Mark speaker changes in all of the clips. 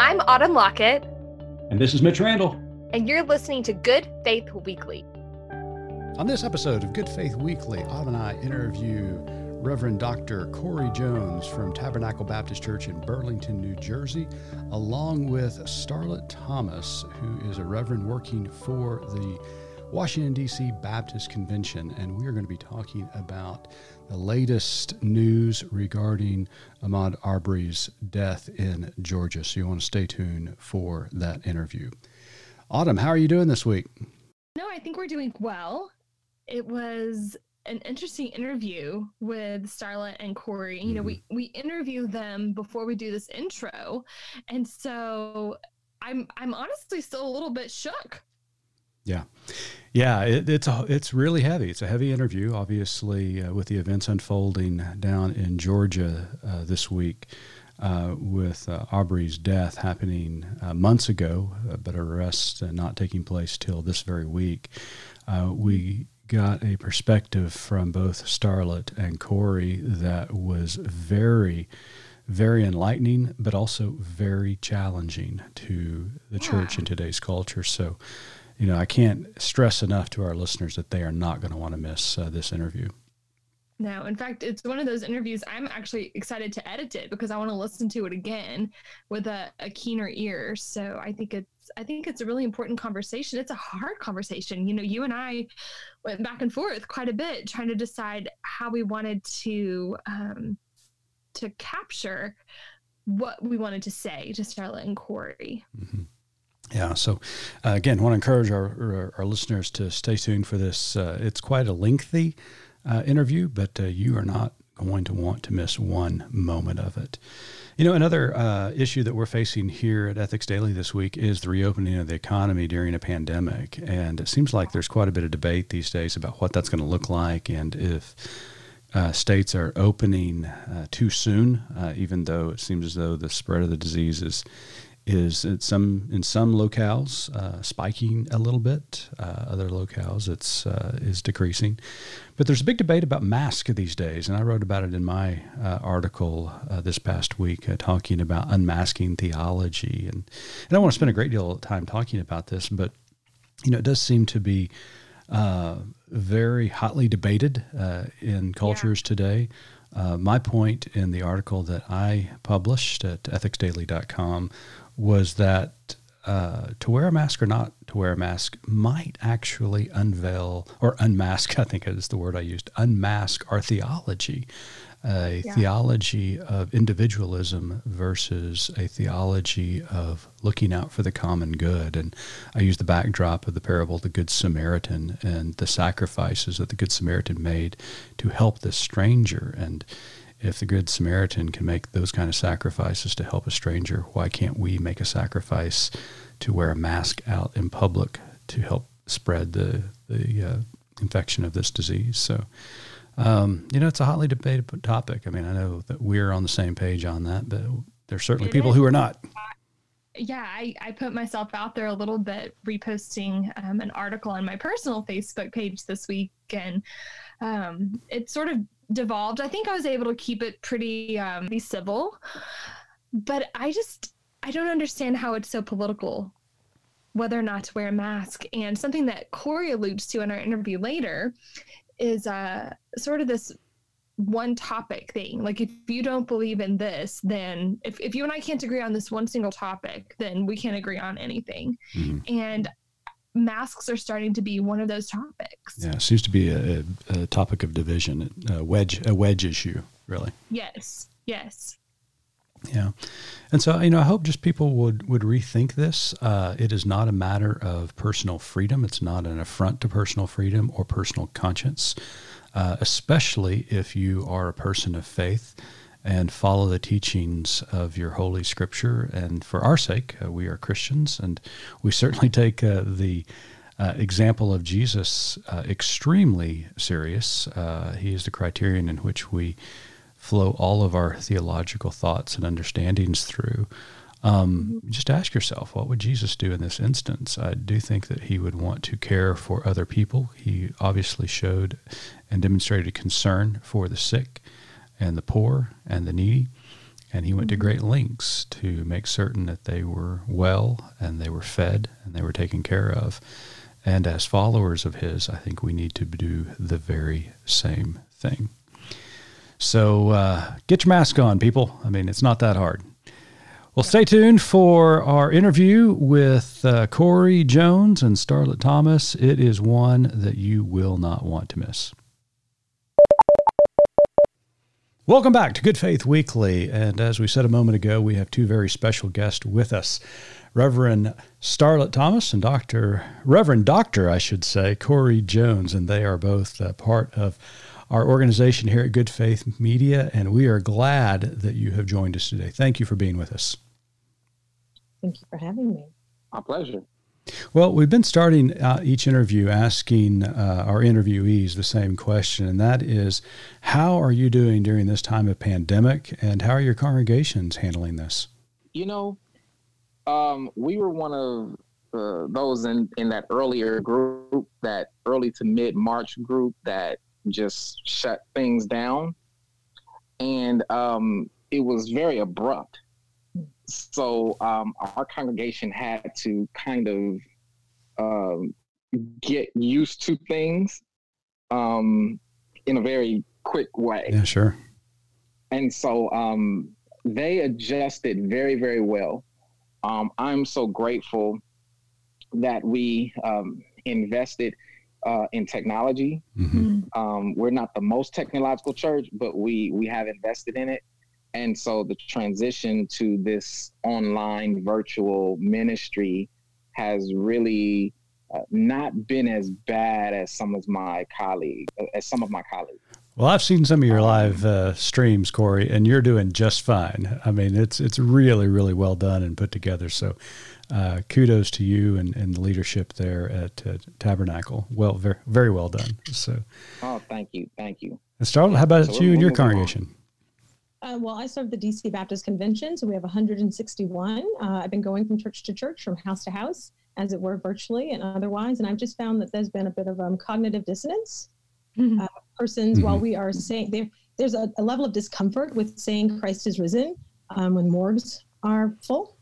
Speaker 1: I'm Autumn Lockett.
Speaker 2: And this is Mitch Randall.
Speaker 1: And you're listening to Good Faith Weekly.
Speaker 3: On this episode of Good Faith Weekly, Autumn and I interview Reverend Dr. Corey Jones from Tabernacle Baptist Church in Burlington, New Jersey, along with Starlette Thomas, who is a reverend working for the Washington, D.C. Baptist Convention. And we are going to be talking about the latest news regarding Ahmaud Arbery's death in Georgia. So you want to stay tuned for that interview. Autumn, how are you doing this week?
Speaker 4: No, I think we're doing well. It was an interesting interview with Starlette and Corey. You know, we mm-hmm. we interview them before we do this intro, and so I'm I'm honestly still a little bit shook.
Speaker 3: Yeah, yeah, it, it's a, it's really heavy. It's a heavy interview, obviously, uh, with the events unfolding down in Georgia uh, this week. Uh, with uh, Arbery's death happening uh, months ago, uh, but arrest not taking place till this very week, we got a perspective from both Starlette and Corey that was very, very enlightening, but also very challenging to the yeah. church in today's culture. So, you know, I can't stress enough to our listeners that they are not going to want to miss uh, this interview.
Speaker 4: No, in fact, it's one of those interviews I'm actually excited to edit it because I want to listen to it again with a, a keener ear. So I think it's I think it's a really important conversation. It's a hard conversation. You know, you and I went back and forth quite a bit trying to decide how we wanted to um, to capture what we wanted to say to Starlette and Corey. Mm-hmm.
Speaker 3: Yeah. So, uh, again, want to encourage our, our, our, listeners to stay tuned for this. Uh, it's quite a lengthy uh, interview, but uh, you are not going to want to miss one moment of it. You know, another uh, issue that we're facing here at Ethics Daily this week is the reopening of the economy during a pandemic. And it seems like there's quite a bit of debate these days about what that's going to look like and if uh, states are opening uh, too soon, uh, even though it seems as though the spread of the disease is is in some in some locales uh, spiking a little bit. Uh, other locales it's uh, is decreasing. But there's a big debate about masks these days, and I wrote about it in my uh, article uh, this past week, uh, talking about unmasking theology. And, and I want to spend a great deal of time talking about this, but you know, it does seem to be very hotly debated in cultures yeah. today. Uh, my point in the article that I published at ethicsdaily.com was that uh, to wear a mask or not to wear a mask might actually unveil or unmask, I think is the word I used, unmask our theology, a yeah. theology of individualism versus a theology of looking out for the common good. And I use the backdrop of the parable of the Good Samaritan and the sacrifices that the Good Samaritan made to help this stranger. And if the Good Samaritan can make those kind of sacrifices to help a stranger, why can't we make a sacrifice to wear a mask out in public to help spread the the uh, infection of this disease? So, um, you know, it's a hotly debated topic. I mean, I know that we're on the same page on that, but there's certainly it people is. who are not.
Speaker 4: Yeah, I, I put myself out there a little bit, reposting um, an article on my personal Facebook page this week, and um, it sort of devolved. I think I was able to keep it pretty um, civil, but I just I don't understand how it's so political whether or not to wear a mask. And something that Corey alludes to in our interview later is uh, sort of this one topic thing. Like if you don't believe in this, then if, if you and I can't agree on this one single topic, then we can't agree on anything. Mm-hmm. And masks are starting to be one of those topics.
Speaker 3: Yeah, it seems to be a, a, topic of division, a wedge, a wedge issue, really.
Speaker 4: Yes, yes.
Speaker 3: Yeah, and so you know, I hope just people would would rethink this. Uh, it is not a matter of personal freedom. It's not an affront to personal freedom or personal conscience, uh, especially if you are a person of faith and follow the teachings of your holy scripture. And for our sake, uh, we are Christians, and we certainly take uh, the uh, example of Jesus uh, extremely serious. Uh, he is the criterion in which we flow all of our theological thoughts and understandings through. Um, mm-hmm. just ask yourself, what would Jesus do in this instance? I do think that he would want to care for other people. He obviously showed and demonstrated concern for the sick and the poor and the needy. And he went to great lengths to make certain that they were well and they were fed and they were taken care of. And as followers of his, I think we need to do the very same thing. So uh, get your mask on, people. I mean, it's not that hard. Well, stay tuned for our interview with uh, Corey Jones and Starlette Thomas. It is one that you will not want to miss. Welcome back to Good Faith Weekly. And as we said a moment ago, we have two very special guests with us Reverend Starlette Thomas and Dr. Reverend Doctor, I should say, Corey Jones. And they are both uh, part of our organization here at Good Faith Media. And we are glad that you have joined us today. Thank you for being with us.
Speaker 5: Thank you for having me.
Speaker 6: My pleasure.
Speaker 3: Well, we've been starting uh, each interview asking uh, our interviewees the same question, and that is how are you doing during this time of pandemic, and how are your congregations handling this?
Speaker 6: You know, um, we were one of uh, those in, in that earlier group, that early to mid March group that just shut things down. And um, it was very abrupt so um, our congregation had to kind of um, get used to things um, in a very quick way.
Speaker 3: Yeah, sure.
Speaker 6: And so um, they adjusted very, very well. Um, I'm so grateful that we um, invested uh, in technology. Mm-hmm. we're not the most technological church, but we we have invested in it and so the transition to this online virtual ministry has really uh, not been as bad as some of my colleagues as some of my colleagues
Speaker 3: well i've seen some of your um, live uh, streams corey and you're doing just fine i mean it's it's really really well done and put together so uh, kudos to you and, and the leadership there at uh, tabernacle well very very well done so
Speaker 6: oh thank you thank you
Speaker 3: and Starlette, how about so you and your congregation.
Speaker 5: Uh, well, I serve the DC Baptist Convention, so we have 161. Uh, I've been going from church to church, from house to house, as it were, virtually and otherwise. And I've just found that there's been a bit of um, cognitive dissonance. Mm-hmm. Uh, persons, mm-hmm. while we are saying there, there's a, a, level of discomfort with saying Christ is risen um, when morgues are full.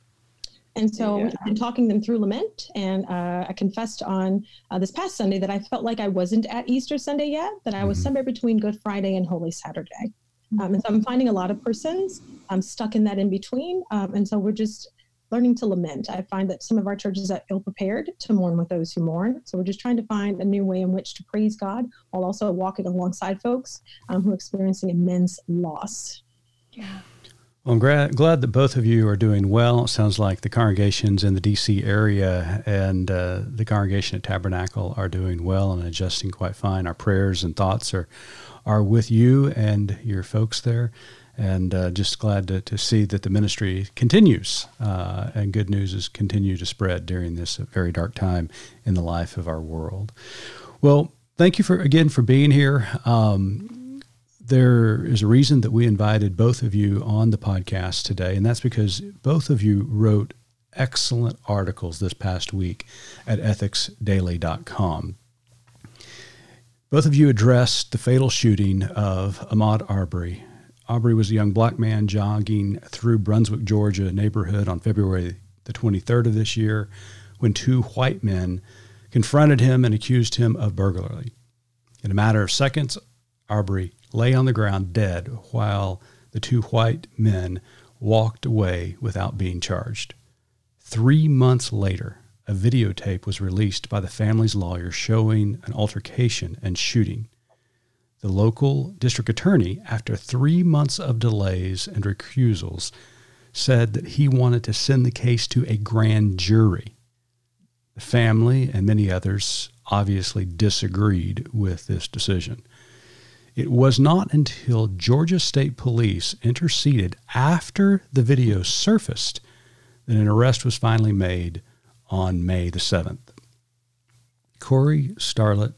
Speaker 5: And so yeah. I'm talking them through lament. And uh, I confessed on uh, this past Sunday that I felt like I wasn't at Easter Sunday yet, that I was mm-hmm. somewhere between Good Friday and Holy Saturday. Um, and so I'm finding a lot of persons um, stuck in that in between. Um, and so we're just learning to lament. I find that some of our churches are ill prepared to mourn with those who mourn. So we're just trying to find a new way in which to praise God while also walking alongside folks um, who are experiencing immense loss.
Speaker 3: Yeah. Well, I'm glad, glad that both of you are doing well. It sounds like the congregations in the DC area and uh, the congregation at Tabernacle are doing well and adjusting quite fine. Our prayers and thoughts are are with you and your folks there. And uh, just glad to, to see that the ministry continues uh, and good news is continue to spread during this very dark time in the life of our world. Well, thank you for again for being here. Um, there is a reason that we invited both of you on the podcast today, and that's because both of you wrote excellent articles this past week at ethicsdaily.com. Both of you addressed the fatal shooting of Ahmaud Arbery. Arbery was a young black man jogging through Brunswick, Georgia neighborhood on February the 23rd of this year when two white men confronted him and accused him of burglary. In a matter of seconds, Aubrey lay on the ground dead while the two white men walked away without being charged. Three months later, a videotape was released by the family's lawyer showing an altercation and shooting. The local district attorney, after three months of delays and recusals, said that he wanted to send the case to a grand jury. The family and many others obviously disagreed with this decision. It was not until Georgia State Police interceded after the video surfaced that an arrest was finally made on May the 7th. Corey Starlette,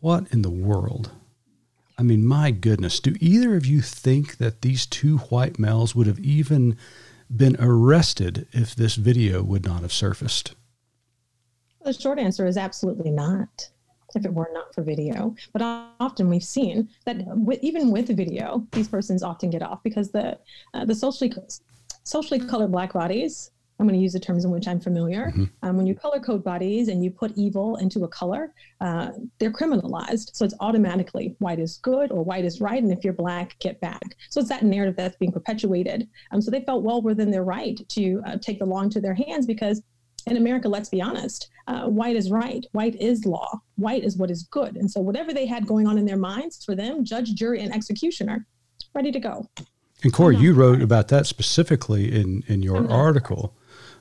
Speaker 3: what in the world? I mean, my goodness, do either of you think that these two white males would have even been arrested if this video would not have surfaced?
Speaker 5: The short answer is absolutely not. if it were not for video. But often we've seen that with, even with video, these persons often get off because the uh, the socially socially colored black bodies. I'm going to use the terms in which I'm familiar. Mm-hmm. Um, when you color code bodies and you put evil into a color, uh, they're criminalized. So it's automatically white is good or white is right. And if you're black, get back. So it's that narrative that's being perpetuated. Um, so they felt well within their right to uh, take the law into their hands because in America, let's be honest, uh, white is right, white is law, white is what is good. And so, whatever they had going on in their minds for them, judge, jury, and executioner, ready to go.
Speaker 3: And Corey, you wrote about that specifically in, in your article.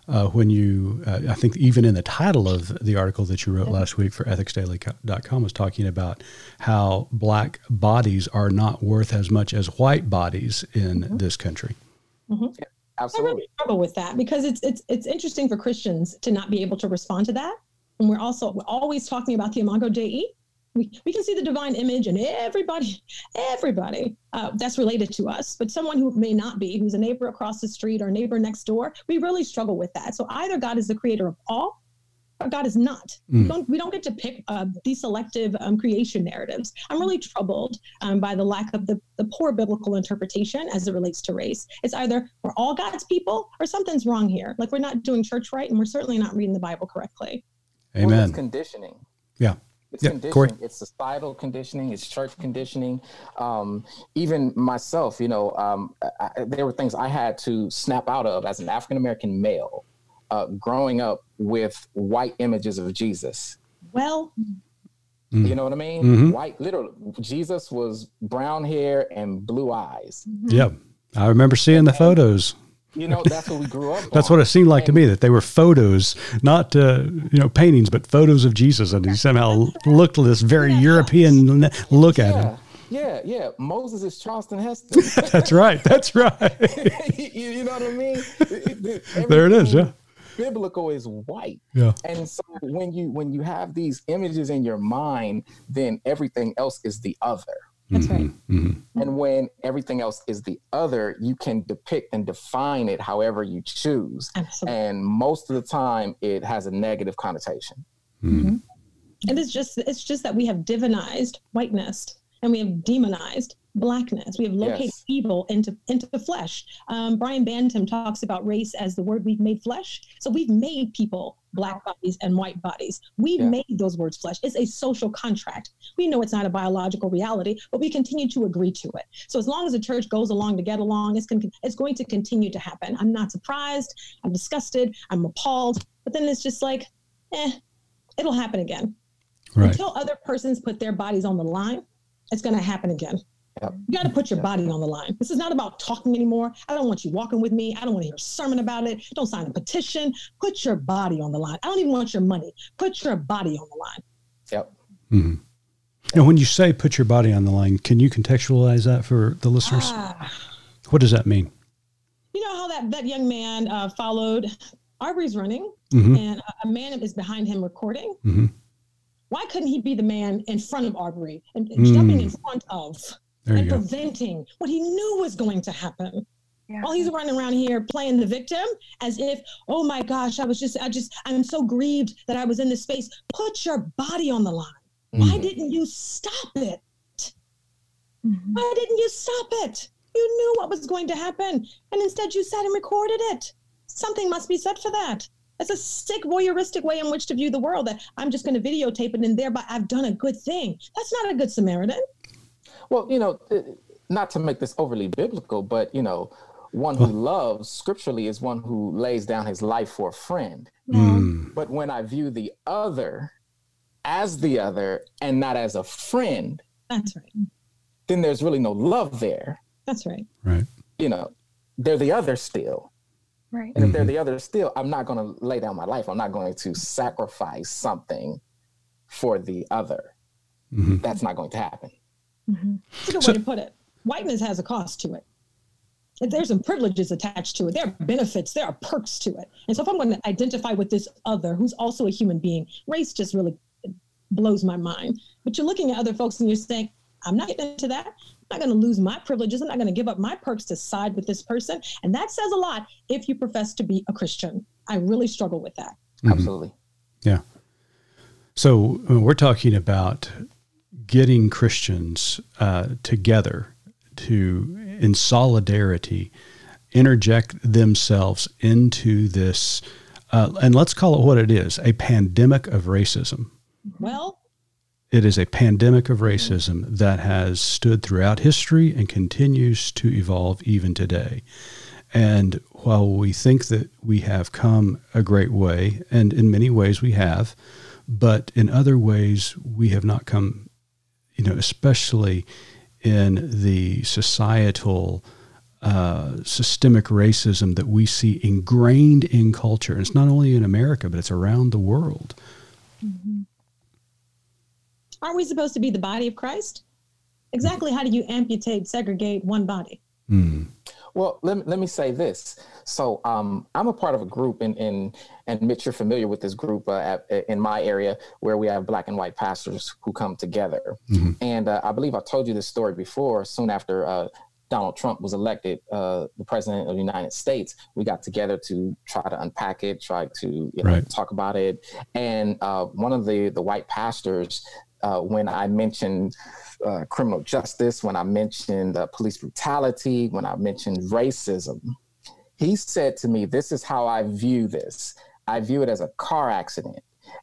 Speaker 3: Uh, when you, uh, I think even in the title of the article that you wrote last week for ethicsdaily.com was talking about how black bodies are not worth as much as white bodies in mm-hmm. this country.
Speaker 5: Mm-hmm. Absolutely. I really struggle with that because it's it's it's interesting for Christians to not be able to respond to that. And we're also we're always talking about the imago Dei. We, we can see the divine image and everybody, everybody uh, that's related to us. But someone who may not be, who's a neighbor across the street or a neighbor next door, we really struggle with that. So either God is the creator of all, or God is not. Mm. We, don't, we don't get to pick uh, these selective um, creation narratives. I'm really troubled um, by the lack of the, the poor biblical interpretation as it relates to race. It's either we're all God's people or something's wrong here. Like we're not doing church right and we're certainly not reading the Bible correctly.
Speaker 3: Amen.
Speaker 6: Well, conditioning.
Speaker 3: Yeah.
Speaker 6: It's yeah, conditioning. Corey. It's societal conditioning. It's church conditioning. Um, even myself, you know, um, I, there were things I had to snap out of as an African American male uh, growing up with white images of Jesus.
Speaker 5: Well,
Speaker 6: mm. you know what I mean? Mm-hmm. White, literally, Jesus was brown hair and blue eyes.
Speaker 3: Mm-hmm. Yeah, I remember seeing the photos.
Speaker 6: You know, that's what we grew up.
Speaker 3: that's on. what it seemed like and, to me that they were photos, not uh, you know paintings, but photos of Jesus, and he somehow looked this very yeah, European look
Speaker 6: yeah.
Speaker 3: at him.
Speaker 6: Yeah, yeah. Moses is Charlton Heston.
Speaker 3: that's right. That's right.
Speaker 6: you, you, know what I mean?
Speaker 3: there it is. Yeah
Speaker 6: biblical is white.
Speaker 3: Yeah.
Speaker 6: And so when you when you have these images in your mind, then everything else is the other.
Speaker 5: That's right. Mm-hmm.
Speaker 6: mm-hmm. And when everything else is the other, you can depict and define it however you choose. Absolutely. And most of the time, it has a negative connotation.
Speaker 5: Mm-hmm. And it's just it's just that we have divinized whiteness and we have demonized blackness. We have located yes. evil into into the flesh. Um, Brian Bantum talks about race as the word we've made flesh. So we've made people black bodies and white bodies. We've yeah. made those words flesh. It's a social contract. We know it's not a biological reality, but we continue to agree to it. So as long as the church goes along to get along, it's, con- it's going to continue to happen. I'm not surprised. I'm disgusted. I'm appalled. But then it's just like, eh, it'll happen again. Right. Until other persons put their bodies on the line, it's going to happen again. Yep. You got to put your body on the line. This is not about talking anymore. I don't want you walking with me. I don't want to hear a sermon about it. Don't sign a petition. Put your body on the line. I don't even want your money. Put your body on the line.
Speaker 6: Yep.
Speaker 3: Mm-hmm. And when you say put your body on the line, can you contextualize that for the listeners? Ah. What does that mean?
Speaker 5: You know how that, that young man uh, followed Arbery's running mm-hmm. and a man is behind him recording. Mm-hmm. Why couldn't he be the man in front of Arbery and, and mm. jumping in front of and preventing what he knew was going to happen. Yeah. While he's running around here playing the victim as if, oh my gosh, I was just, I just, I'm so grieved that I was in this space. Put your body on the line. Mm-hmm. Why didn't you stop it? Mm-hmm. Why didn't you stop it? You knew what was going to happen. And instead you sat and recorded it. Something must be said for that. It's a sick voyeuristic way in which to view the world that I'm just going to videotape it and thereby I've done a good thing. That's not a good Samaritan.
Speaker 6: Well, you know, not to make this overly biblical, but you know, one who loves scripturally is one who lays down his life for a friend. Mm. But when I view the other as the other and not as a friend,
Speaker 5: that's right.
Speaker 6: Then there's really no love there.
Speaker 5: That's right.
Speaker 3: Right.
Speaker 6: You know, they're the other still.
Speaker 5: Right.
Speaker 6: And if they're mm-hmm. the other still, I'm not going to lay down my life. I'm not going to sacrifice something for the other. Mm-hmm. That's not going to happen.
Speaker 5: Mm-hmm. That's a good so, way to put it. Whiteness has a cost to it. There's some privileges attached to it. There are benefits. There are perks to it. And so, if I'm going to identify with this other, who's also a human being, race just really blows my mind. But you're looking at other folks and you're saying, I'm not getting into that. I'm not going to lose my privileges. I'm not going to give up my perks to side with this person. And that says a lot if you profess to be a Christian. I really struggle with that.
Speaker 6: Mm-hmm. Absolutely.
Speaker 3: Yeah. So we're talking about getting Christians uh, together to, in solidarity, interject themselves into this, uh, and let's call it what it is a pandemic of racism.
Speaker 5: Well,
Speaker 3: it is a pandemic of racism that has stood throughout history and continues to evolve even today. And while we think that we have come a great way, and in many ways we have, but in other ways we have not come, you know, especially in the societal uh, systemic racism that we see ingrained in culture. And it's not only in America, but it's around the world.
Speaker 5: Mm-hmm. Aren't we supposed to be the body of Christ? Exactly how do you amputate, segregate one body?
Speaker 3: Mm.
Speaker 6: Well, let me, let me say this. So um, I'm a part of a group, in, in and Mitch, you're familiar with this group uh, at, in my area where we have black and white pastors who come together. Mm-hmm. And uh, I believe I told you this story before. Soon after uh, Donald Trump was elected uh, the president of the United States, we got together to try to unpack it, try to you know, right. talk about it. And uh, one of the the white pastors, uh, when I mentioned uh, criminal justice, when I mentioned uh, police brutality, when I mentioned racism, he said to me, "This is how I view this. I view it as a car accident."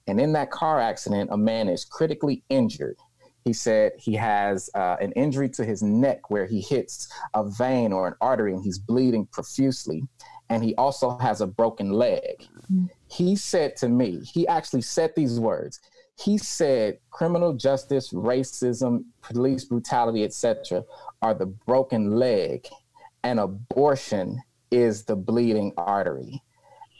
Speaker 6: And in that car accident, a man is critically injured he said he has uh, an injury to his neck where he hits a vein or an artery and he's bleeding profusely. And he also has a broken leg. Mm-hmm. He said to me, he actually said these words. He said, criminal justice, racism, police brutality, etc., are the broken leg, and abortion is the bleeding artery.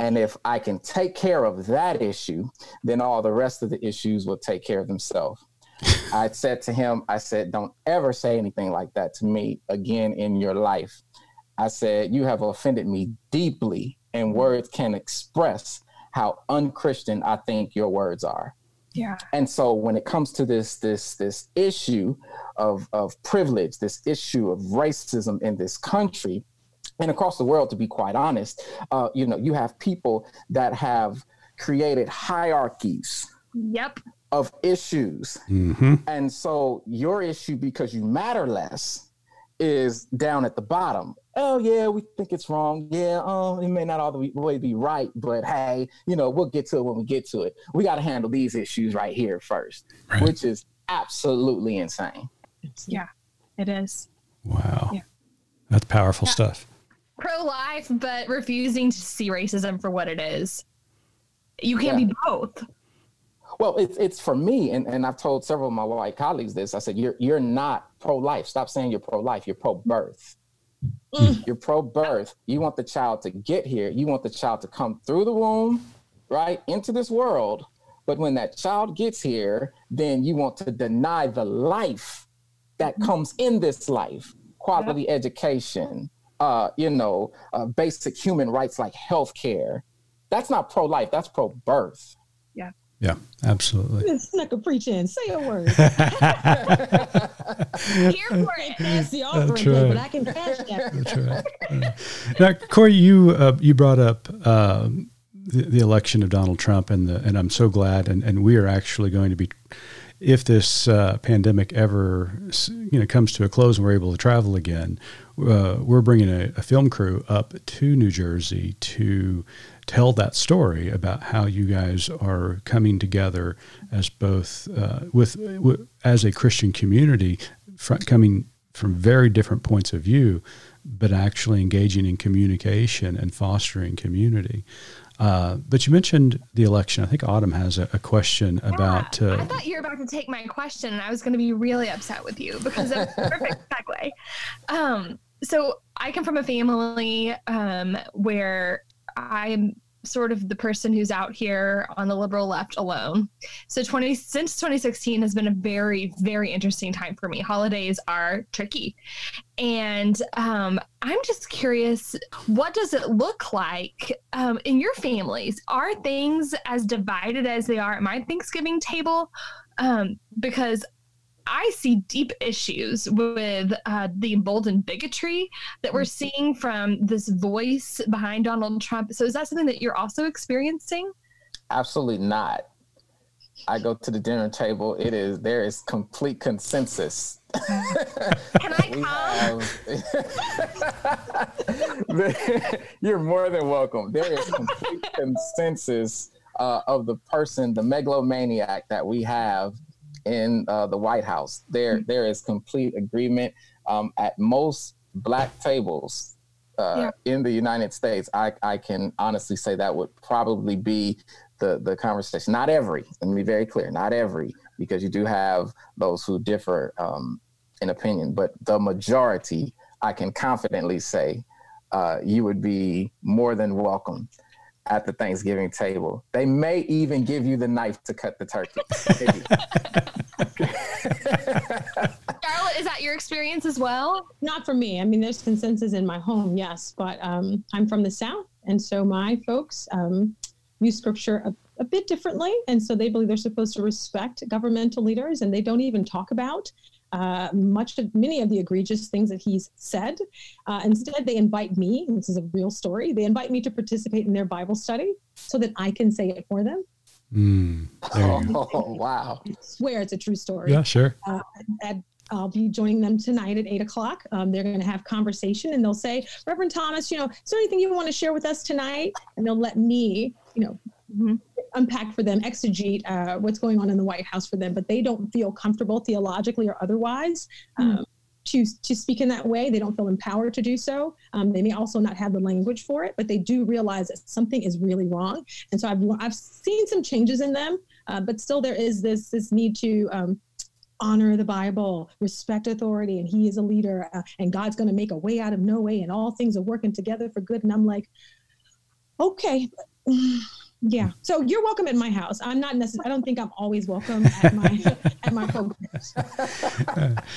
Speaker 6: And if I can take care of that issue, then all the rest of the issues will take care of themselves. I said to him, I said, don't ever say anything like that to me again in your life. I said, you have offended me deeply, and mm-hmm. words can express how unchristian I think your words are.
Speaker 4: Yeah.
Speaker 6: And so when it comes to this this this issue of of privilege, this issue of racism in this country and across the world, to be quite honest, uh, you know, you have people that have created hierarchies.
Speaker 4: Yep
Speaker 6: of issues. Mm-hmm. And so your issue, because you matter less, is down at the bottom. Oh yeah, we think it's wrong. Yeah, oh, it may not all the way be right, but hey, you know, we'll get to it when we get to it. We got to handle these issues right here first, right. which is absolutely insane.
Speaker 4: Yeah, it is.
Speaker 3: Wow. Yeah. That's powerful yeah. stuff.
Speaker 4: Pro life, but refusing to see racism for what it is. You can't yeah. be both.
Speaker 6: Well, it's it's for me, and, and I've told several of my white colleagues this. I said, You're you're not pro-life. Stop saying you're pro-life, you're pro-birth. Mm. You're pro-birth. You want the child to get here. You want the child to come through the womb, right, into this world. But when that child gets here, then you want to deny the life that mm-hmm. comes in this life, quality education, uh, you know, uh, basic human rights like health care. That's not pro-life, that's pro-birth.
Speaker 3: Yeah, Yeah, absolutely.
Speaker 5: It's like a preaching. Say a word. Here
Speaker 4: for it.
Speaker 5: That's the offering, right. but I can cash that. That's
Speaker 3: right. now, Corey, you uh, you brought up uh, the, the, election of Donald Trump, and the and I'm so glad, and, and we are actually going to be, if this uh, pandemic ever you know comes to a close and we're able to travel again, uh, we're bringing a, a film crew up to New Jersey to tell that story about how you guys are coming together as both uh, with, w- as a Christian community, fr- coming from very different points of view, but actually engaging in communication and fostering community. Uh, but you mentioned the election. I think Autumn has a, a question yeah, about.
Speaker 4: Uh, I thought you were about to take my question, and I was going to be really upset with you because of perfect segue. Um, so I come from a family um, where I'm sort of the person who's out here on the liberal left alone. So 20 since 2016 has been a very very interesting time for me. Holidays are tricky. And um, I'm just curious, what does it look like um, in your families? Are things as divided as they are at my Thanksgiving table? Um, because I see deep issues with uh, the emboldened bigotry that we're mm-hmm. seeing from this voice behind Donald Trump. So, is that something that you're also experiencing?
Speaker 6: Absolutely not. I go to the dinner table. It is there is complete consensus.
Speaker 1: Can I
Speaker 6: come? You're more than welcome. There is complete consensus uh, of the person, the megalomaniac that we have in uh, the White House. There, mm-hmm. there is complete agreement um, at most black tables uh, yeah. in the United States. I, I can honestly say that would probably be the the conversation. Not every, let me be very clear, not every, because you do have those who differ um, in opinion, but the majority, I can confidently say, uh, you would be more than welcome at the Thanksgiving table. They may even give you the knife to cut the turkey.
Speaker 1: Charlotte, is that your experience as well?
Speaker 5: Not for me. I mean, there's consensus in my home, yes, but um, I'm from the South, and so my folks um, use scripture a, a bit differently, and so they believe they're supposed to respect governmental leaders, and they don't even talk about uh, much of many of the egregious things that he's said. Uh, instead, they invite me. This is a real story. They invite me to participate in their Bible study so that I can say it for them.
Speaker 3: Mm,
Speaker 6: oh, wow!
Speaker 5: I swear it's a true story.
Speaker 3: Yeah, sure.
Speaker 5: Uh, at, I'll be joining them tonight at eight o'clock. Um, they're going to have conversation, and they'll say, "Reverend Thomas, you know, is there anything you want to share with us tonight?" And they'll let me, you know, mm-hmm. unpack for them, exegete uh, what's going on in the White House for them, but they don't feel comfortable theologically or otherwise. Mm-hmm. Um, to, to speak in that way. They don't feel empowered to do so. Um, they may also not have the language for it, but they do realize that something is really wrong. And so I've, I've seen some changes in them, uh, but still there is this, this need to um, honor the Bible, respect authority, and he is a leader, uh, and God's going to make a way out of no way, and all things are working together for good. And I'm like, okay. Yeah. So you're welcome at my house. I'm not necessarily. I don't think I'm always welcome at my at my programs.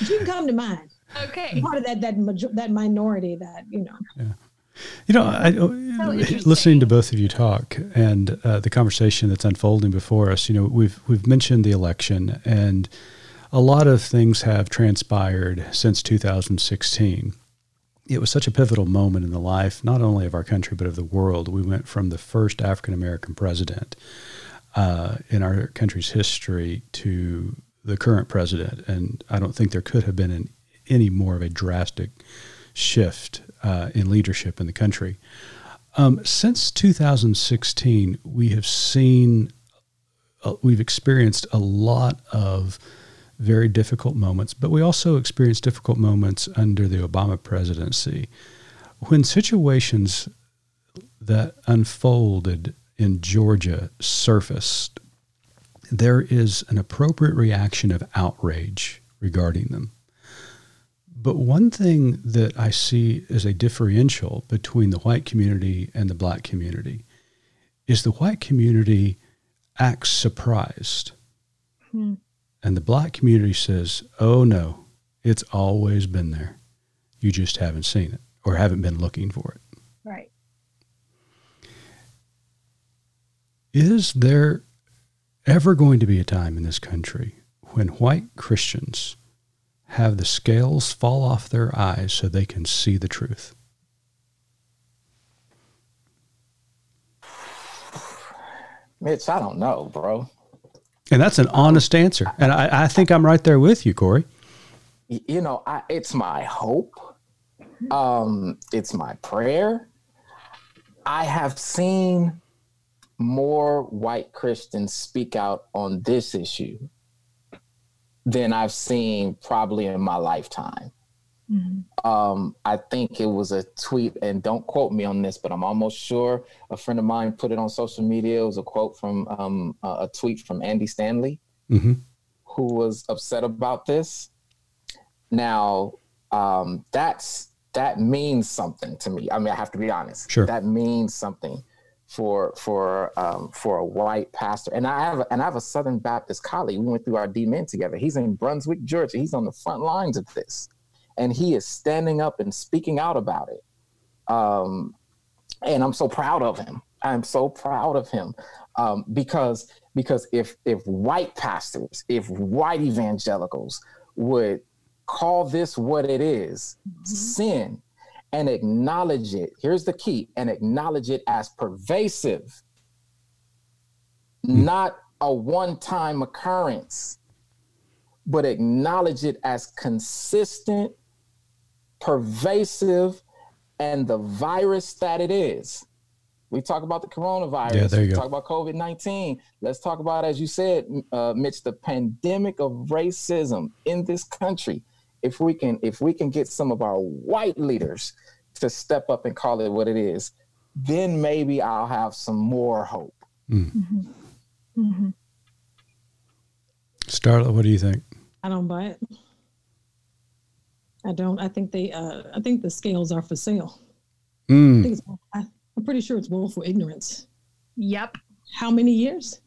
Speaker 5: you can come to mine.
Speaker 1: Okay.
Speaker 5: Part of that that major, that minority that you know.
Speaker 3: Yeah. You know, I, so listening to both of you talk and uh, the conversation that's unfolding before us. You know, we've we've mentioned the election, and a lot of things have transpired since 2016 it was such a pivotal moment in the life, not only of our country, but of the world. We went from the first African American president uh, in our country's history to the current president. And I don't think there could have been an, any more of a drastic shift uh, in leadership in the country. Um, since 2016, we have seen, uh, we've experienced a lot of very difficult moments, but we also experienced difficult moments under the Obama presidency. When situations that unfolded in Georgia surfaced, there is an appropriate reaction of outrage regarding them. But one thing that I see as a differential between the white community and the black community is the white community acts surprised. Hmm. And the black community says, oh no, it's always been there. You just haven't seen it or haven't been looking for it.
Speaker 1: Right.
Speaker 3: Is there ever going to be a time in this country when white Christians have the scales fall off their eyes so they can see the truth?
Speaker 6: Mitch, I don't know, bro.
Speaker 3: And that's an honest answer. And I, I think I'm right there with you, Corey.
Speaker 6: You know, I, it's my hope. Um, it's my prayer. I have seen more white Christians speak out on this issue than I've seen probably in my lifetime. Mm-hmm. Um, I think it was a tweet, and don't quote me on this, but I'm almost sure a friend of mine put it on social media. It was a quote from um, a tweet from Andy Stanley, mm-hmm. who was upset about this. Now, um, that's that means something to me. I mean, I have to be honest.
Speaker 3: Sure,
Speaker 6: that means something for for um, for a white pastor. And I have and I have a Southern Baptist colleague. We went through our D.Min. together. He's in Brunswick, Georgia. He's on the front lines of this and he is standing up and speaking out about it. Um, and I'm so proud of him. I'm so proud of him um, because because if if white pastors, if white evangelicals would call this what it is, mm-hmm. sin, and acknowledge it. Here's the key: and acknowledge it as pervasive, mm-hmm. not a one time occurrence, but acknowledge it as consistent, pervasive, and the virus that it is. We talk about the coronavirus.
Speaker 3: Yeah, there you
Speaker 6: we
Speaker 3: go.
Speaker 6: talk about COVID 19. Let's talk about, as you said, uh, Mitch, the pandemic of racism in this country. If we can, if we can get some of our white leaders to step up and call it what it is, then maybe I'll have some more hope.
Speaker 4: Mm-hmm. Mm-hmm.
Speaker 3: Starla, what do you think?
Speaker 5: I don't buy it. I don't. I think they. Uh, I think the scales are for sale. I
Speaker 3: Mm.
Speaker 5: think it's, I, I'm pretty sure it's willful ignorance.
Speaker 4: Yep.
Speaker 5: How many years?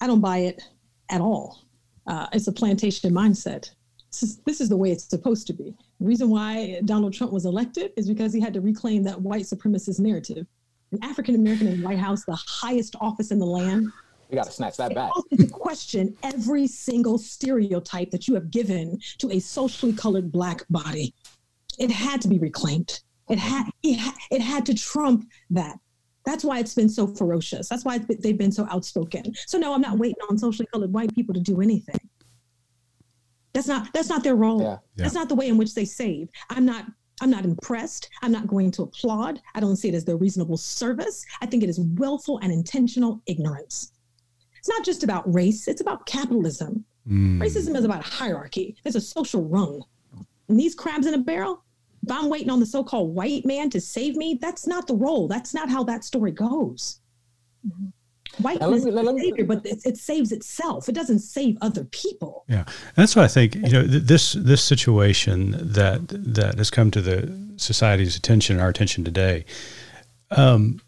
Speaker 5: I don't buy it at all. Uh, it's a plantation mindset. This is, this is the way it's supposed to be. The reason why Donald Trump was elected is because he had to reclaim that white supremacist narrative. An African American in the White House, the highest office in the land,
Speaker 6: We got to snatch that back.
Speaker 5: calls question every single stereotype that you have given to a socially colored black body. It had to be reclaimed. It had it had, it had to trump that. That's why it's been so ferocious. That's why it's been- they've been so outspoken. So no, I'm not waiting on socially colored white people to do anything. That's not that's not their role.
Speaker 6: Yeah.
Speaker 5: That's not the way in which they save. I'm not I'm not impressed. I'm not going to applaud. I don't see it as their reasonable service. I think it is willful and intentional ignorance. It's not just about race, it's about capitalism.
Speaker 3: Mm.
Speaker 5: Racism is about hierarchy. There's a social rung. And these crabs in a barrel, if I'm waiting on the so-called white man to save me, that's not the role. That's not how that story goes. White
Speaker 6: Now, let
Speaker 5: is the savior, but it, it saves itself. It doesn't save other people.
Speaker 3: Yeah, and that's what I think. You know, th- this this situation that that has come to the society's attention, our attention today. Um,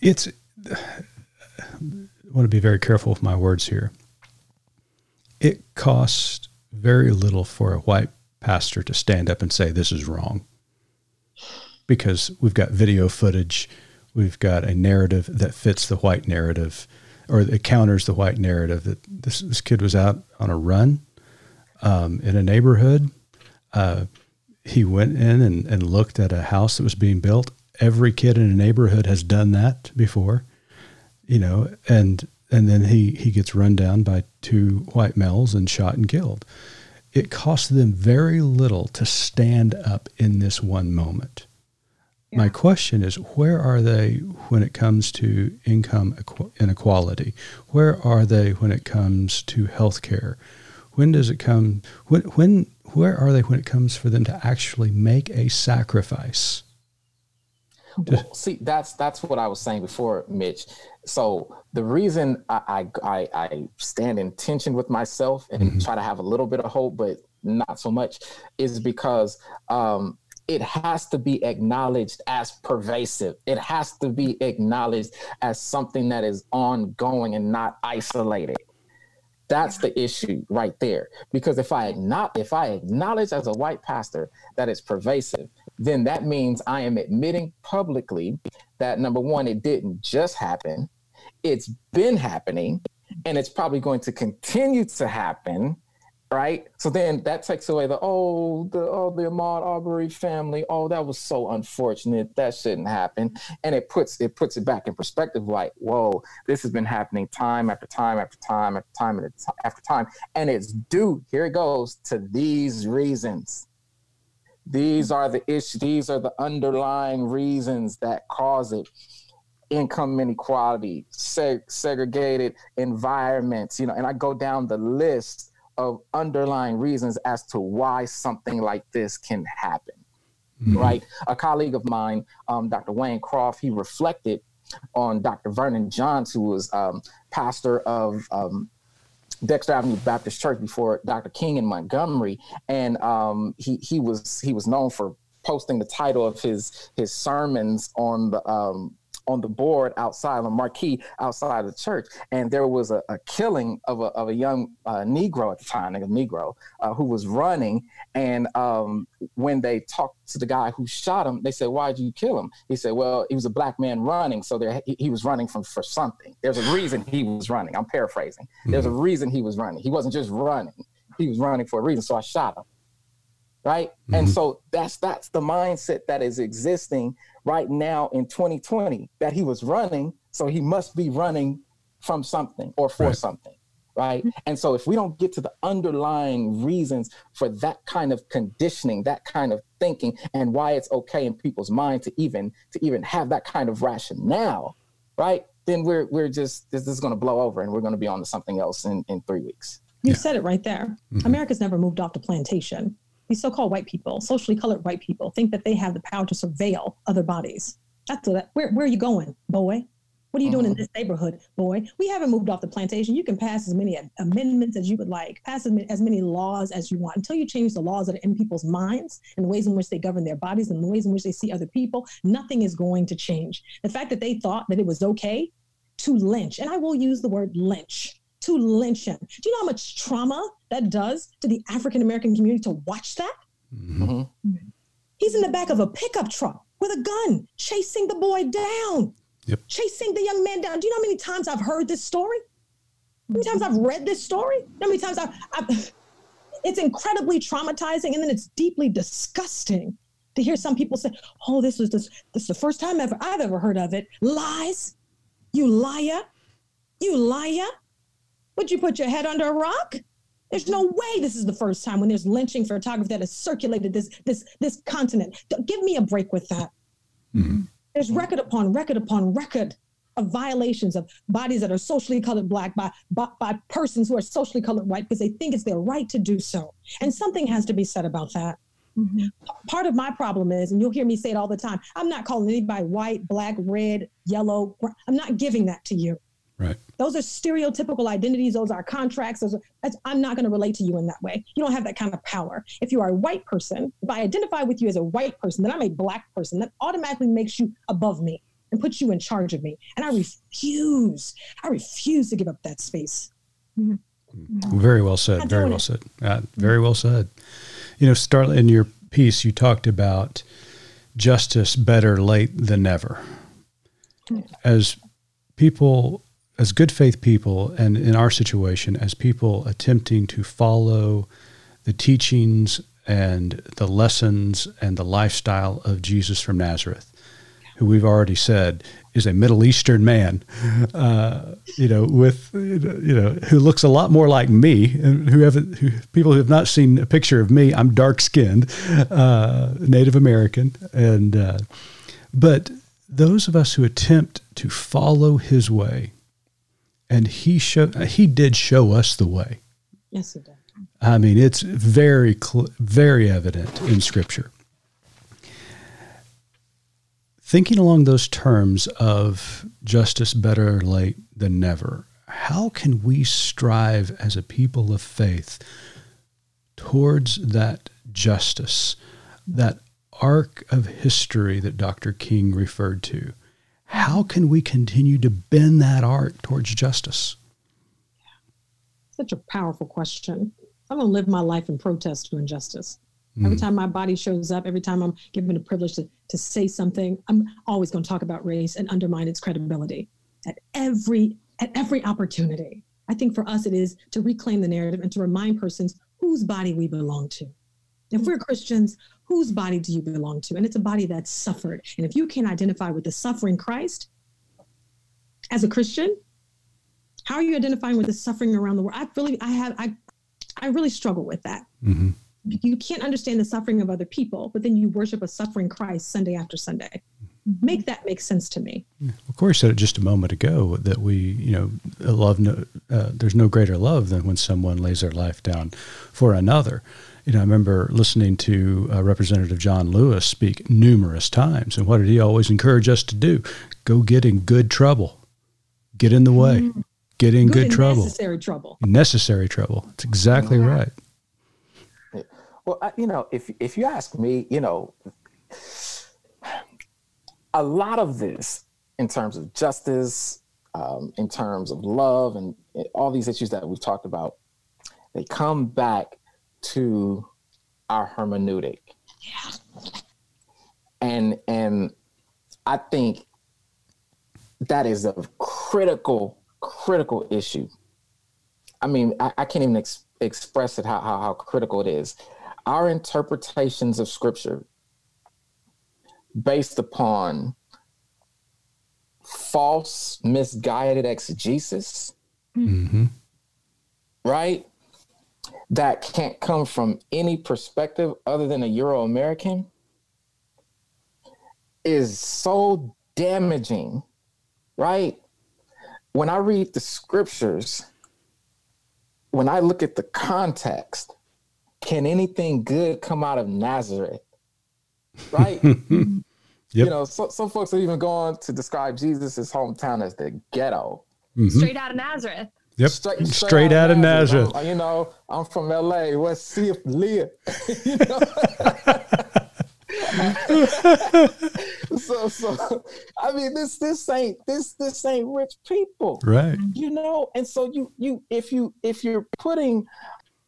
Speaker 3: it's. I want to be very careful with my words here. It costs very little for a white pastor to stand up and say this is wrong, because we've got video footage, we've got a narrative that fits the white narrative, or it counters the white narrative that this this kid was out on a run um, in a neighborhood. Uh, he went in and, and looked at a house that was being built. Every kid in a neighborhood has done that before, you know, and and then he he gets run down by two white males and shot and killed. It costs them very little to stand up in this one moment. My question is, where are they when it comes to income inequality? Where are they when it comes to health care? When does it come? When, when, where are they when it comes for them to actually make a sacrifice?
Speaker 6: Well, see, that's that's what I was saying before, Mitch. So the reason I I, I, stand in tension with myself and try to have a little bit of hope, but not so much, is because um, it has to be acknowledged as pervasive. It has to be acknowledged as something that is ongoing and not isolated. That's the issue right there. Because if I not if I acknowledge as a white pastor that it's pervasive, then that means I am admitting publicly that number one, it didn't just happen, it's been happening, and it's probably going to continue to happen. Right. So then that takes away the oh the oh the Ahmaud Arbery family. Oh, that was so unfortunate. That shouldn't happen. And it puts it puts it back in perspective, like, whoa, this has been happening time after time after time after time after time. And it's due, here it goes, to these reasons. These are the issues, these are the underlying reasons that cause it. Income inequality, seg- segregated environments, you know, and I go down the list of underlying reasons as to why something like this can happen. Right. A colleague of mine, um, Dr. Wayne Croft, he reflected on Dr. Vernon Johns, who was um, pastor of um, Dexter Avenue Baptist Church before Dr. King in Montgomery, and um, he he was he was known for posting the title of his his sermons on the um, on the board outside on the marquee outside of the church, and there was a, a killing of a of a young uh, Negro at the time, like a Negro, uh, who was running, and um, when they talked to the guy who shot him, they said, "Why'd you kill him?" He said, "Well, he was a black man running, so there he, he was running from for something. There's a reason he was running. I'm paraphrasing. There's a reason he was running. He wasn't just running. He was running for a reason. So I shot him." Right, and so that's that's the mindset that is existing right now in 2020 that he was running, so he must be running from something or for
Speaker 3: Right.
Speaker 6: something right and so if we don't get to the underlying reasons for that kind of conditioning that kind of thinking and why it's okay in people's mind to even to even have that kind of rationale right then we're we're just this, this is going to blow over and we're going to be on to something else in in three weeks
Speaker 5: You
Speaker 3: Yeah.
Speaker 5: said it right there.
Speaker 3: Mhm.
Speaker 5: America's never moved off the plantation. These so-called white people, socially colored white people, think that they have the power to surveil other bodies. That's what. Where Where are you going, boy? What are you doing in uh-huh. this neighborhood, boy? We haven't moved off the plantation. You can pass as many amendments as you would like, pass as many, as many laws as you want, until you change the laws that are in people's minds and the ways in which they govern their bodies and the ways in which they see other people. Nothing is going to change. The fact that they thought that it was okay to lynch, and I will use the word lynch, to lynch him. Do you know how much trauma that does to the African American community to watch that?
Speaker 3: Mhm.
Speaker 5: He's in the back of a pickup truck with a gun, chasing the boy down,
Speaker 3: Yep.
Speaker 5: chasing the young man down. Do you know how many times I've heard this story? How many times I've read this story? How many times I've, I've it's incredibly traumatizing and then it's deeply disgusting to hear some people say, "Oh, this was this, this is the first time ever I've ever heard of it." Lies, you liar, you liar. Would you put your head under a rock? There's no way this is the first time when there's lynching photography that has circulated this this this continent. Give me a break with that.
Speaker 3: Mhm.
Speaker 5: There's record upon record upon record of violations of bodies that are socially colored black by, by by persons who are socially colored white because they think it's their right to do so. And something has to be said about that.
Speaker 4: Mhm.
Speaker 5: Part of my problem is, and you'll hear me say it all the time, I'm not calling anybody white, black, red, yellow. I'm not giving that to you.
Speaker 3: Right.
Speaker 5: Those are stereotypical identities. Those are contracts. Those are, that's, I'm not going to relate to you in that way. You don't have that kind of power. If you are a white person, if I identify with you as a white person, then I'm a black person. That automatically makes you above me and puts you in charge of me. And I refuse. I refuse to give up that space.
Speaker 3: Very well said. Very well
Speaker 5: it.
Speaker 3: said. Uh, very well said. You know, Starlette, in your piece, you talked about justice better late than never. As people, as good faith people, and in our situation, as people attempting to follow the teachings and the lessons and the lifestyle of Jesus from Nazareth, who we've already said is a Middle Eastern man, uh, you know, with you know, who looks a lot more like me, and who haven't, who, people who have not seen a picture of me, I'm dark skinned, uh, Native American, and uh, but those of us who attempt to follow his way, and he show he did show us the way.
Speaker 5: Yes, it does.
Speaker 3: I mean, it's very, cl- very evident in Scripture. Thinking along those terms of justice better late than never, how can we strive as a people of faith towards that justice, that arc of history that Dr. King referred to? How can we continue to bend that arc towards justice?
Speaker 5: Such a powerful question. I'm going to live my life in protest to injustice. Every
Speaker 3: Mm.
Speaker 5: time my body shows up, every time I'm given the privilege to, to say something, I'm always going to talk about race and undermine its credibility at every at every opportunity. I think for us it is to reclaim the narrative and to remind persons whose body we belong to. If we're Christians, whose body do you belong to? And it's a body that's suffered. And if you can't identify with the suffering Christ as a Christian, how are you identifying with the suffering around the world? I really, I have, I, I really struggle with that.
Speaker 3: hmm
Speaker 5: You can't understand the suffering of other people, but then you worship a suffering Christ Sunday after Sunday. Make that make sense to me.
Speaker 3: Of course, said it just a moment ago that we, you know, love. No, uh, there's no greater love than when someone lays their life down for another. You know, I remember listening to uh, Representative John Lewis speak numerous times, and what did he always encourage us to do? Go get in good trouble, get in the way, get in good,
Speaker 5: and
Speaker 3: trouble,
Speaker 5: necessary trouble.
Speaker 3: necessary trouble. That's exactly right.
Speaker 6: Well, I, you know, if if you ask me, you know, a lot of this, in terms of justice, um, in terms of love, and all these issues that we've talked about, they come back to our hermeneutic. And and I think that is a critical critical issue. I mean, I, I can't even ex- express it how, how how critical it is. Our interpretations of scripture based upon false, misguided exegesis,
Speaker 3: Mm-hmm.
Speaker 6: right? That can't come from any perspective other than a Euro American is so damaging, right? When I read the scriptures, when I look at the context, can anything good come out of Nazareth? Right? You know, so, some folks are even going to describe Jesus' hometown as the ghetto.
Speaker 3: Mhm.
Speaker 4: Straight out of Nazareth.
Speaker 3: Yep. Straight, mm, out of Nazareth.
Speaker 6: I'm- you know, I'm from LA. What's see if Leah? you know? so so I mean this this ain't this this ain't rich people.
Speaker 3: Right. Mm-hmm.
Speaker 6: You know, and so you you if you if you're putting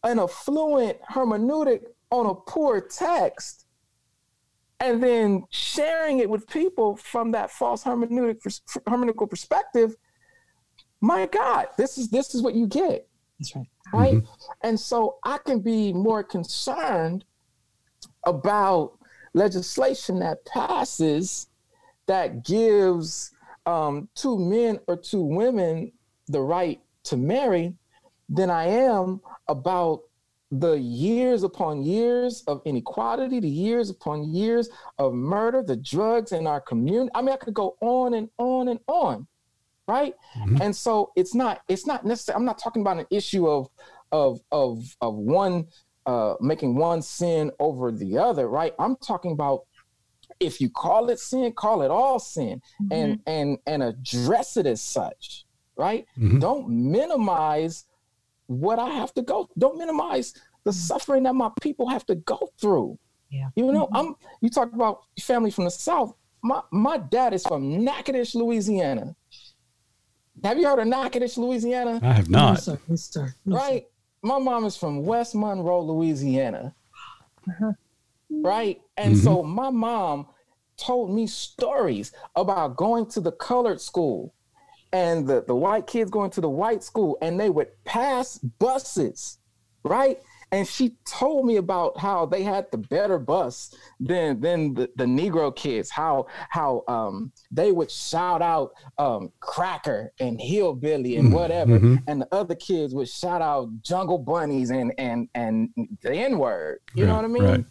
Speaker 6: an affluent hermeneutic on a poor text and then sharing it with people from that false hermeneutic hermeneutical perspective, my God, this is this is what you get
Speaker 5: That's right.
Speaker 6: right? And so I can be more concerned about legislation that passes that gives um, two men or two women the right to marry than I am about the years upon years of inequality, the years upon years of murder, the drugs in our community. I mean, I could go on and on and on, right?
Speaker 3: Mhm.
Speaker 6: And so it's not it's not necessarily. I'm not talking about an issue of of of of one uh, making one sin over the other, right? I'm talking about if you call it sin, call it all sin, and and and address it as such, right?
Speaker 3: Mhm.
Speaker 6: Don't minimize what I have to go. Don't minimize the suffering that my people have to go through.
Speaker 5: Yeah.
Speaker 6: You know, I'm you talk about family from the South. My my dad is from Natchitoches, Louisiana. Have you heard of Natchitoches, Louisiana?
Speaker 3: I have
Speaker 5: No,
Speaker 3: not.
Speaker 5: sir. No, sir. No, sir.
Speaker 6: right? My mom is from West Monroe, Louisiana. Uh-huh. Right? And so mm-hmm. my mom told me stories about going to the colored school and the, the white kids going to the white school and they would pass buses, right? And she told me about how they had the better bus than than the, the Negro kids, how how um they would shout out um cracker and hillbilly and
Speaker 3: Mhm,
Speaker 6: whatever,
Speaker 3: mhm.
Speaker 6: and the other kids would shout out jungle bunnies and and and the N-word. You know what I mean?
Speaker 3: right.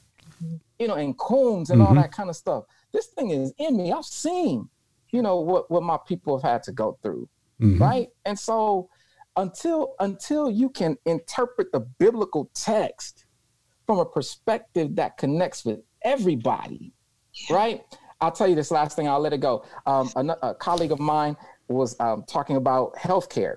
Speaker 6: You know, and coons and all
Speaker 3: Mhm.
Speaker 6: that kind of stuff. This thing is in me. I've seen, you know, what what my people have had to go through
Speaker 3: Mhm.
Speaker 6: right and so until until you can interpret the biblical text from a perspective that connects with everybody right i'll tell you this last thing i'll let it go um, a, a colleague of mine was um, talking about healthcare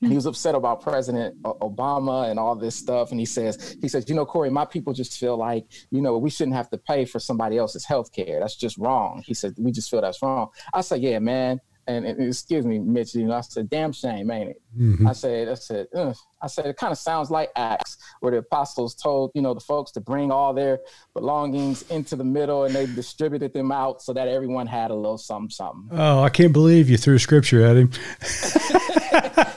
Speaker 6: and he was upset about President Obama and all this stuff. And he says, he says, you know, Corey, my people just feel like, you know, we shouldn't have to pay for somebody else's health care. That's just wrong. He said, we just feel that's wrong. I said, yeah, man. And, and excuse me, Mitch, you know, I said, damn shame, ain't it?
Speaker 3: Mhm.
Speaker 6: I said, I said, Ugh. I said, it kind of sounds like Acts, where the apostles told, you know, the folks to bring all their belongings into the middle and they distributed them out so that everyone had a little something, something.
Speaker 3: Oh, I can't believe you threw scripture at him.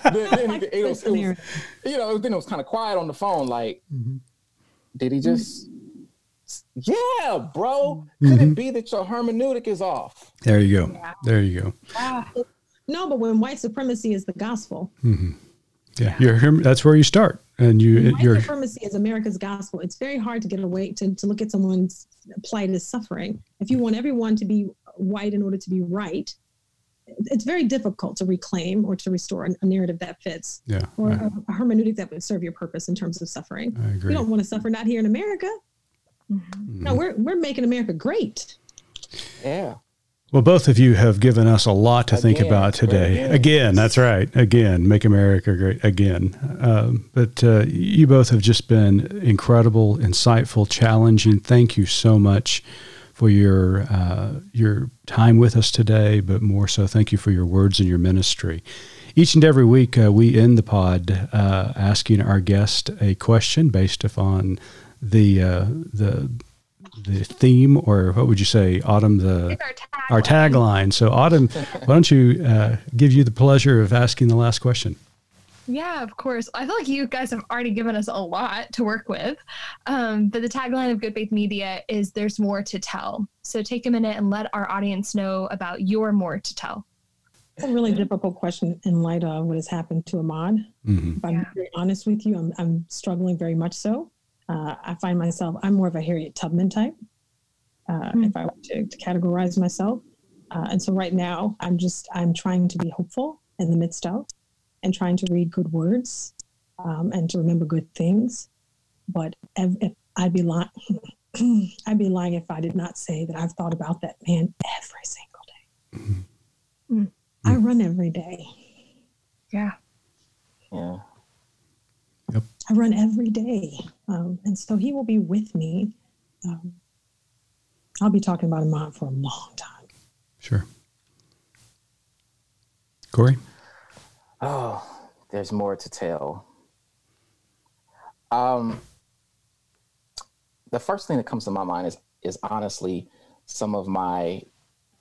Speaker 6: then, then it, it was, it was, you know, then it was kind of quiet on the phone. Like,
Speaker 3: Mhm.
Speaker 6: did he just? Yeah, bro. Could
Speaker 3: Mhm.
Speaker 6: it be that your hermeneutic is off?
Speaker 3: There you go. There you go.
Speaker 4: Ah,
Speaker 5: No, but when white supremacy is the gospel,
Speaker 3: hmm Yeah, you're. That's where you start, and you
Speaker 5: white
Speaker 3: you're
Speaker 5: supremacy is America's gospel. It's very hard to get away to, to look at someone's plight as suffering. If you want everyone to be white in order to be right, it's very difficult to reclaim or to restore a, a narrative that fits
Speaker 3: yeah.
Speaker 5: or
Speaker 3: I,
Speaker 5: a, a hermeneutic that would serve your purpose in terms of suffering.
Speaker 3: I
Speaker 5: We
Speaker 3: agree.
Speaker 5: don't want to suffer not here in America. No, we're we're making America great.
Speaker 6: Yeah.
Speaker 3: Well, both of you have given us a lot to think about today.
Speaker 6: again.
Speaker 3: Again, that's right. Again, make America great again. Um, but uh, you both have just been incredible, insightful, challenging. Thank you so much for your uh, your time with us today. But more so, thank you for your words and your ministry. Each and every week, uh, we end the pod uh, asking our guest a question based upon the uh, the the theme, or what would you say, Autumn? The
Speaker 4: it's our tag.
Speaker 3: our tagline. So, Autumn, why don't you uh, give you the pleasure of asking the last question?
Speaker 4: Yeah, of course. I feel like you guys have already given us a lot to work with. Um, but the tagline of Good Faith Media is there's more to tell. So take a minute and let our audience know about your more to tell.
Speaker 5: It's a really difficult question in light of what has happened to Ahmaud. Mm-hmm. If I'm yeah. very honest with you, I'm, I'm struggling very much so. Uh, I find myself, I'm more of a Harriet Tubman type, uh, mm-hmm. if I were to, to categorize myself. Uh, and so right now, I'm just, I'm trying to be hopeful in the midst of and trying to read good words um, and to remember good things. But if, if I'd be lying, I'd be lying if I did not say that I've thought about that man every single day. Mm-hmm. Mm. I run every day.
Speaker 4: Yeah.
Speaker 3: Yep.
Speaker 5: I run every day. Um, and so he will be with me. Um, I'll be talking about him for a long time.
Speaker 3: Sure. Corey?
Speaker 6: Oh, there's more to tell. Um, the first thing that comes to my mind is is honestly some of my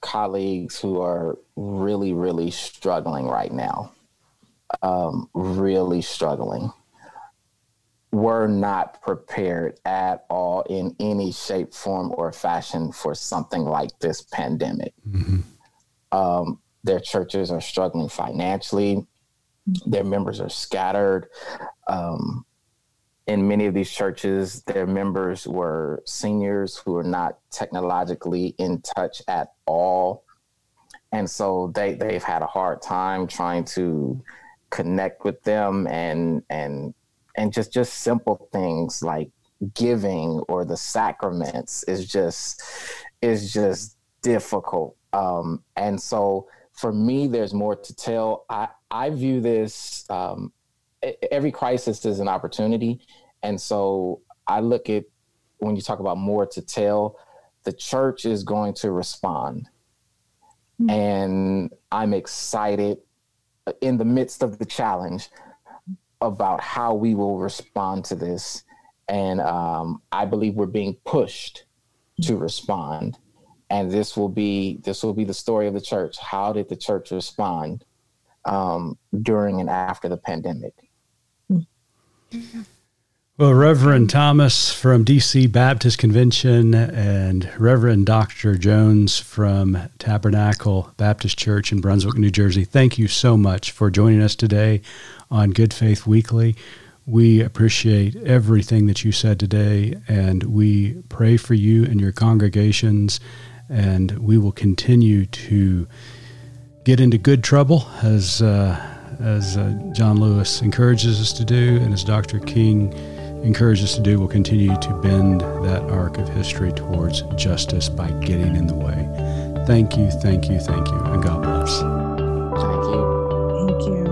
Speaker 6: colleagues who are really, really struggling right now. Um, really struggling. Were not prepared at all in any shape, form, or fashion for something like this pandemic. Mm-hmm. Um, their churches are struggling financially. Their members are scattered. Um, in many of these churches, their members were seniors who are not technologically in touch at all. And so they, they've had a hard time trying to connect with them and and and just just simple things like giving or the sacraments is just is just difficult. Um, and so for me, there's more to tell. I, I view this um, every crisis is an opportunity. And so I look at when you talk about more to tell, the church is going to respond. Mm-hmm. And I'm excited in the midst of the challenge about how we will respond to this. And um, I believe we're being pushed to respond. And this will be this will be the story of the church. How did the church respond um, during and after the pandemic?
Speaker 3: Well, Reverend Thomas from DC Baptist Convention and Reverend Dr. Jones from Tabernacle Baptist Church in Brunswick, New Jersey, thank you so much for joining us today on Good Faith Weekly. We appreciate everything that you said today, and we pray for you and your congregations, and we will continue to get into good trouble as. Uh, as uh, John Lewis encourages us to do, and as Dr. King Encourage us to do will continue to bend that arc of history towards justice by getting in the way. Thank you, thank you, thank you, and God bless. Thank you. Thank you.